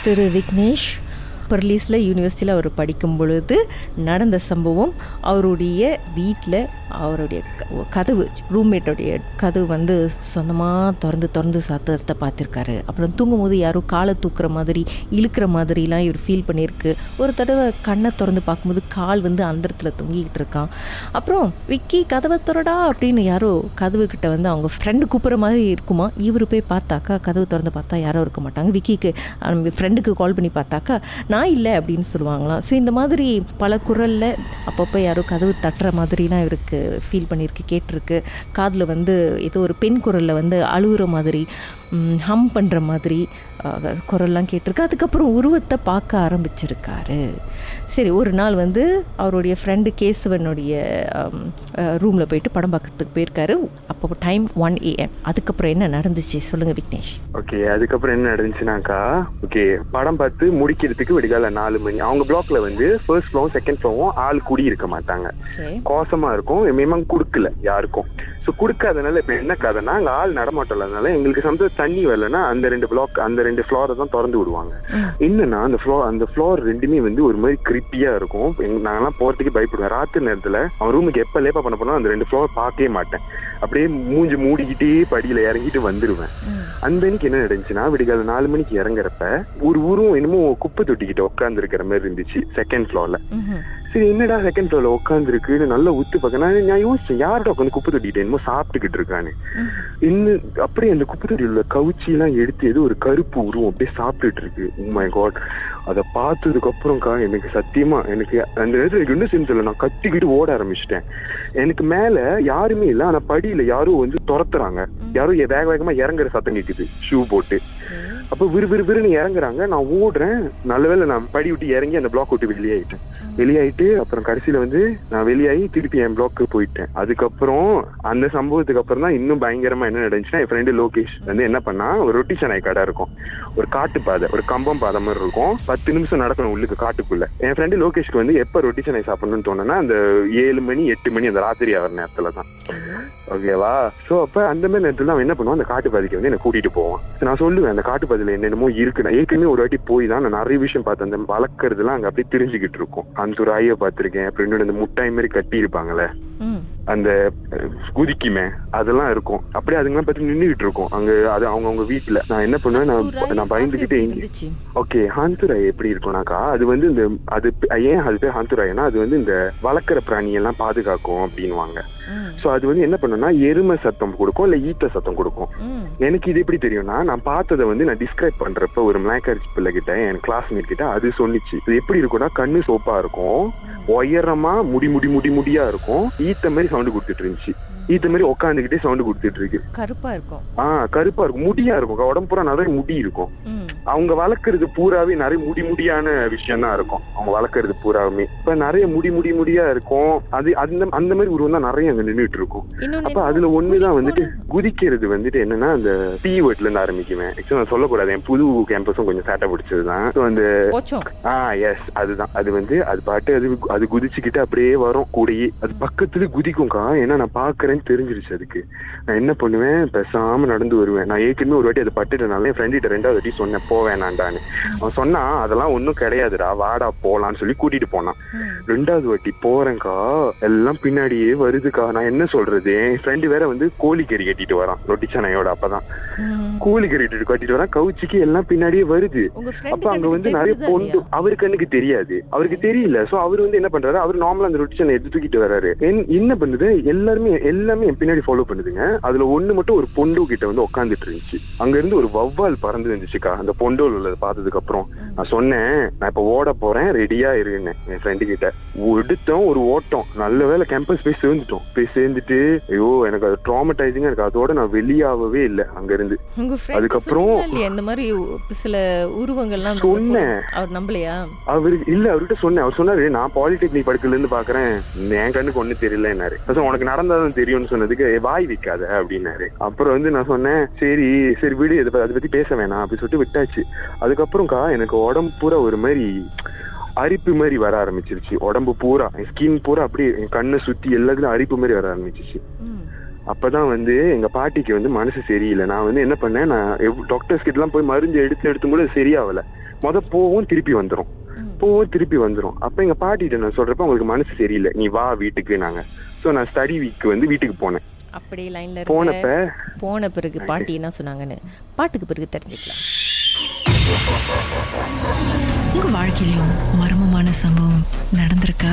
திரு விக்னேஷ் பர்லீஸில் யூனிவர்சிட்டியில் அவர் படிக்கும் பொழுது நடந்த சம்பவம் அவருடைய வீட்டில் அவருடைய க- கதவு ரூம்மேட்டோடைய கதவு வந்து சொந்தமாக திறந்து திறந்து சாத்துறத பார்த்துருக்காரு. அப்புறம் தூங்கும்போது யாரும் காலை தூக்குற மாதிரி இழுக்கிற மாதிரிலாம் இவர் ஃபீல் பண்ணியிருக்கு. ஒரு தடவை கண்ணை திறந்து பார்க்கும்போது கால் வந்து அந்தரத்தில் தொங்கிக்கிட்டு இருக்கான். அப்புறம் விக்கி கதவை திறடா அப்படின்னு யாரோ கதவு கிட்ட வந்து அவங்க ஃப்ரெண்டு கூப்பிட்ற மாதிரி இருக்குமா? இவர் போய் பார்த்தாக்கா கதவு திறந்து பார்த்தா யாரும் இருக்க மாட்டாங்க. விக்கிக்கு ஃப்ரெண்டுக்கு கால் பண்ணி பார்த்தாக்கா நான் இல்லை அப்படின்னு சொல்லுவாங்களாம் ஸோ இந்த மாதிரி பல குரலில் அப்பப்போ யாரோ கதவு தட்டுற மாதிரிலாம் இவருக்கு ஃபீல் பண்ணியிருக்கு கேட்டிருக்கு. காதில் வந்து ஏதோ ஒரு பெண் குரலில் வந்து அழுகுற மாதிரி ஹம் பண்ணுற மாதிரி குரல்லாம் கேட்டிருக்கு. அதுக்கப்புறம் உருவத்தை பார்க்க ஆரம்பிச்சிருக்காரு. சரி ஒரு நாள் வந்து அவருடைய ஃப்ரெண்டு கேசவனுடைய ரூமில் போயிட்டு படம் பார்க்கறதுக்கு போயிருக்காரு. அப்போ டைம் ஒன் ஏஎம் அதுக்கப்புறம் என்ன நடந்துச்சு? சொல்லுங்கள் விக்னேஷ். ஓகே அதுக்கப்புறம் என்ன நடந்துச்சுனாக்கா ஓகே படம் பார்த்து முடிக்கிறதுக்கு விடிகால நாலு மணி. அவங்க பிளாக்ல வந்து ஃபர்ஸ்ட் ஃப்ளோரும் செகண்ட் ஃப்ளோரும் ஆள் குடி இருக்க மாட்டாங்க. கோசமா இருக்கும் மினிமம் கொடுக்கல யாருக்கும். ஸோ கொடுக்காதனால இப்போ என்ன கதைனா அங்கே ஆள் நடமாட்டம் இல்லாதனால எங்களுக்கு சம்டைம்ஸ் தண்ணி வரலன்னா அந்த ரெண்டு பிளாக் அந்த ரெண்டு ஃப்ளோரை தான் திறந்து விடுவாங்க. என்னன்னா அந்த ஃப்ளோர் அந்த ஃப்ளோர் ரெண்டுமே வந்து ஒரு மாதிரி கிரிப்பியா இருக்கும். நாங்கெல்லாம் போறதுக்கு பயப்படுவேன். ராத்திரி நேரத்துல அவன் ரூமுக்கு எப்ப லேப்பா பண்ண போனா அந்த ரெண்டு ஃப்ளோர் பார்க்கவே மாட்டேன். அப்படியே மூஞ்சி மூடிக்கிட்டே படியில இறங்கிட்டு வந்துருவேன். அந்த அன்னைக்கு என்ன நடந்துச்சுன்னா விடிகால நாலு மணிக்கு இறங்குறப்ப ஒரு ஊரும் என்னமோ குப்பை தொட்டிக்கிட்ட உட்கார்ந்து இருக்கிற மாதிரி இருந்துச்சு செகண்ட் ஃப்ளோர்ல சரி என்னடா செகண்ட் ஃப்ளோர்ல உட்கார்ந்து இருக்குன்னு நல்லா உத்து பார்க்க நான் நான் யோசிச்சேன் யார்டா உட்காந்து குப்பை தொட்டிக்கிட்ட என்னமோ சாப்பிட்டுக்கிட்டு இருக்கான்னு. இன்னும் அப்படியே அந்த குப்பை தொட்டியில் உள்ள கவுச்சி எல்லாம் எடுத்து ஏதோ ஒரு கருப்பு உருவம் அப்படியே சாப்பிட்டுட்டு இருக்கு. மை காட் அதை பார்த்ததுக்கு அப்புறம்க்கா எனக்கு சத்தியமா எனக்கு அந்த நேரத்துல எனக்கு என்ன செஞ்சு நான் கத்திக்கிட்டு ஓட ஆரம்பிச்சிட்டேன். எனக்கு மேல யாருமே இல்ல ஆனா படியில யாரோ வந்து துரத்துறாங்க. யாரோ எ- வேக வேகமா இறங்குற சத்தம் கேக்குது. ஷூ போட்டு. அப்ப விறு விறு விறுன்னு இறங்குறாங்க. நான் ஓடுறேன். நல்லவேளை நான் படி விட்டு இறங்கி அந்த பிளாக் விட்டு வெளியாயிட்டேன். வெளியாயிட்டு அப்புறம் கடைசியில வந்து நான் வெளியாகி திருப்பி என் பிளாக்கு போயிட்டேன். அதுக்கப்புறம் அந்த சம்பவத்துக்கு அப்புறம் தான் இன்னும் பயங்கரமா என்ன நடந்துச்சுன்னா என் ஃப்ரெண்டு லோகேஷ் வந்து என்ன பண்ணா ஒரு ரொட்டி சென்னை கடை இருக்கும். ஒரு காட்டு பாதை ஒரு கம்பம் பாதை மாதிரி இருக்கும். பத்து நிமிஷம் நடக்கணும் உள்ளுக்கு காட்டுக்குள்ள. என் ஃப்ரெண்டு லோகேஷ்க்கு வந்து எப்ப ரொட்டி சென்னை சாப்பிடணும்னு தோணுனா அந்த ஏழு மணி எட்டு மணி அந்த ராத்திரி ஆகிற நேரத்துல தான் ஓகேவா சோ அப்ப அந்த மாதிரி நேரத்துல அவன் என்ன பண்ணுவான்? அந்த காட்டு பாதைக்கு வந்து என்ன கூட்டிட்டு போவான். நான் சொல்லுவேன் அந்த காட்டு பாதையில என்னென்னமோ இருக்கு. நான் ஏற்கனவே ஒரு வாட்டி போய் தான் நான் நிறைய விஷயம் பார்த்தேன். அந்த வளர்க்கறதுலாம் அங்க அப்படியே தெரிஞ்சுக்கிட்டு இருக்கும். அந்த ஒரு ஐய பார்த்திருக்கேன். அப்புறம் இன்னொன்று அந்த முட்டாய் மாதிரி கட்டி அந்த குதிக்குமே அதெல்லாம் இருக்கும். அப்படியே அதுங்கெல்லாம் பார்த்து நின்றுகிட்டு இருக்கும். அங்க அது அவங்க அவங்க வீட்டுல நான் என்ன பண்ணுவேன்? நான் நான் பயந்துகிட்டே ஓகே ஹாந்துராய் எப்படி இருக்கும்னாக்கா அது வந்து இந்த அது ஏன் அது பேர் ஹாந்துராய்னா அது வந்து இந்த வளர்க்குற பிராணி எல்லாம் பாதுகாக்கும் அப்படின்வாங்க சோ அது வந்து என்ன பண்ணும்னா எருமை சத்தம் கொடுக்கும் இல்ல ஈத்த சத்தம் கொடுக்கும். எனக்கு இது எப்படி தெரியும்னா நான் பார்த்ததை வந்து நான் டிஸ்கிரைப் பண்றப்ப ஒரு மிளாக்கரிச்சி பிள்ளை கிட்ட என் கிளாஸ்மேட் கிட்ட அது சொன்னிச்சு. இது எப்படி இருக்கும்னா கண்ணு சோப்பா இருக்கும் உயரமா முடி முடி முடி முடியா இருக்கும் ஈத்த மாதிரி சவுண்ட் கொடுத்துட்டு இருந்துச்சு. ஈத்த மாதிரி உட்காந்துக்கிட்டே சவுண்ட் கொடுத்துட்டு இருக்கு கருப்பா இருக்கும். ஆ கருப்பா இருக்கும். முடியா இருக்கும். உடம்பு பூரா நிறைய முடி இருக்கும். அவங்க வளர்க்கறது பூராவே நிறைய முடி முடியான விஷயம் தான் இருக்கும். அவங்க வளர்க்கறது பூராவுமே. இப்ப நிறைய முடி முடி முடியா இருக்கும். அது அந்த அந்த மாதிரி உருவம் தான் நிறைய அங்க நின்றுட்டு இருக்கும். அப்ப அதுல ஒண்ணுதான் வந்துட்டு குதிக்கிறது வந்துட்டு என்னன்னா அந்த பி வேர்ட்ல இருந்து ஆரம்பிக்குவேன். ஆக்சுவலா நான் சொல்லக்கூடாது. என் புது கேம்பஸும் கொஞ்சம் சேட்டை பிடிச்சதுதான் So, அந்த ஆ எஸ் அதுதான். அது வந்து அது பாட்டு அது அது குதிச்சுக்கிட்டு அப்படியே வரும். கூடயே. அது பக்கத்துல குதிக்கும்க்கா. ஏன்னா நான் பாக்குறேன்னு தெரிஞ்சிருச்சு அதுக்கு. நான் என்ன பண்ணுவேன்? பேசாம நடந்து வருவேன். நான் ஏற்கனவே ஒரு வாட்டி அதை பட்டுட்டனால என் ஃப்ரெண்ட் கிட்ட ரெண்டாவது வாட்டி சொன்னேன் போவேணாண்டான்னு அவன் சொன்னா அதெல்லாம் ஒன்றும் கிடையாதுடா வாடா போலான்னு சொல்லி கூட்டிட்டு போனான். ரெண்டாவது வாட்டி போறேன்க்கா எல்லாம் பின்னாடியே வருதுக்கா. நான் என்ன சொல்றது? என் ஃப்ரெண்டு வேற வந்து கோழிக்கறி கட்டிட்டு வரான். ரொட்டி சென்னையோட அப்பதான். கோழிக்கறி கட்டிட்டு வரான். கவுச்சிக்கு எல்லாம் பின்னாடியே வருது. அப்ப அங்க வந்து நிறைய பொண்டு அவரு கண்ணுக்கு தெரியாது. அவருக்கு தெரியல. சோ அவர் வந்து என்ன பண்றாரு? அவர் நார்மலா அந்த ரொட்டி சென்னை எடுத்து தூக்கிட்டு வராரு. என்- என்ன பண்ணுது? எல்லாருமே எல்லாமே என் பின்னாடி ஃபாலோ பண்ணுதுங்க. அதுல ஒண்ணு மட்டும் ஒரு பொண்டு கிட்ட வந்து உட்காந்துட்டு இருந்துச்சு. அங்க இருந்து ஒரு வவ்வால் பறந்து இருந்துச்சுக்கா. அந்த பொண்டோல் உள்ளது பார்த்ததுக்கு அப்புறம் நான் சொன்னேன் நான் இப்ப ஓட போறேன் ரெடியா இருன்னு. என் ஃப்ரெண்டு கிட்ட. எடுத்தோம் ஒரு ஓட்டம். நல்ல வேளை கேம்பஸ் போய் சேர்ந்துட்டோம். போய் சேர்ந்துட்டு ஐயோ எனக்கு அது ட்ராமடைசிங்கா இருக்கு. அதோட நான் வெளியாகவே இல்லை அங்க இருந்து அதுக்கப்புறம் இந்த மாதிரி சில உருவங்கள்லாம் சொன்னேன். அவர் நம்பலையா? அவருக்கு இல்ல அவர்கிட்ட சொன்னேன். அவர் சொன்னாரு நான் பாலிடெக்னிக் படிக்கல இருந்து பாக்குறேன். என் கண்ணுக்கு ஒண்ணு தெரியலன்னாரு. அதான் உனக்கு நடந்தாதான் தெரியும்னு சொன்னதுக்கு "ஏய், வாய் வைக்காத அப்படின்னாரு. அப்புறம் வந்து நான் சொன்னேன் சரி சரி விடு இதை அதை பத்தி பேச வேணாம் அப்படி சொல்லிட்டு விட்டாச்சு. அதுக்கப்புறம்க்கா எனக்கு உடம்பு பூரா ஒரு மாதிரி அரிப்பு மாதிரி வர ஆரம்பிச்சிருச்சு. உடம்பு பூரா ஸ்கின் பூரா அப்படியே என் கண்ணை சுத்தி எல்லாத்துலயும் அரிப்பு மாதிரி வர ஆரம்பிச்சிச்சு. அப்பதான் வந்து எங்க பாட்டிக்கு வந்து மனசு சரியில்லை. நான் வந்து என்ன பண்ணேன் நான் டாக்டர்ஸ் கிட்ட எல்லாம் போய் மருந்து எடுத்து எடுத்தும் கூட சரியாகல. முத போவும் திருப்பி வந்துரும். போவும் திருப்பி வந்துரும். அப்ப எங்க பாட்டிகிட்ட நான் சொல்றப்ப உங்களுக்கு மனசு சரியில்லை. நீ வா வீட்டுக்கு நாங்க. சோ நான் ஸ்டடி வீக் வந்து வீட்டுக்கு போனேன். அப்படியே லைன்ல போனப்ப போன பிறகு பாட்டி என்ன சொன்னாங்கன்னு பாட்டுக்கு பிறகு தெரிஞ்சுக்கலாம். உங்க வாழ்க்கையிலும் மர்மமான சம்பவம் நடந்திருக்கா?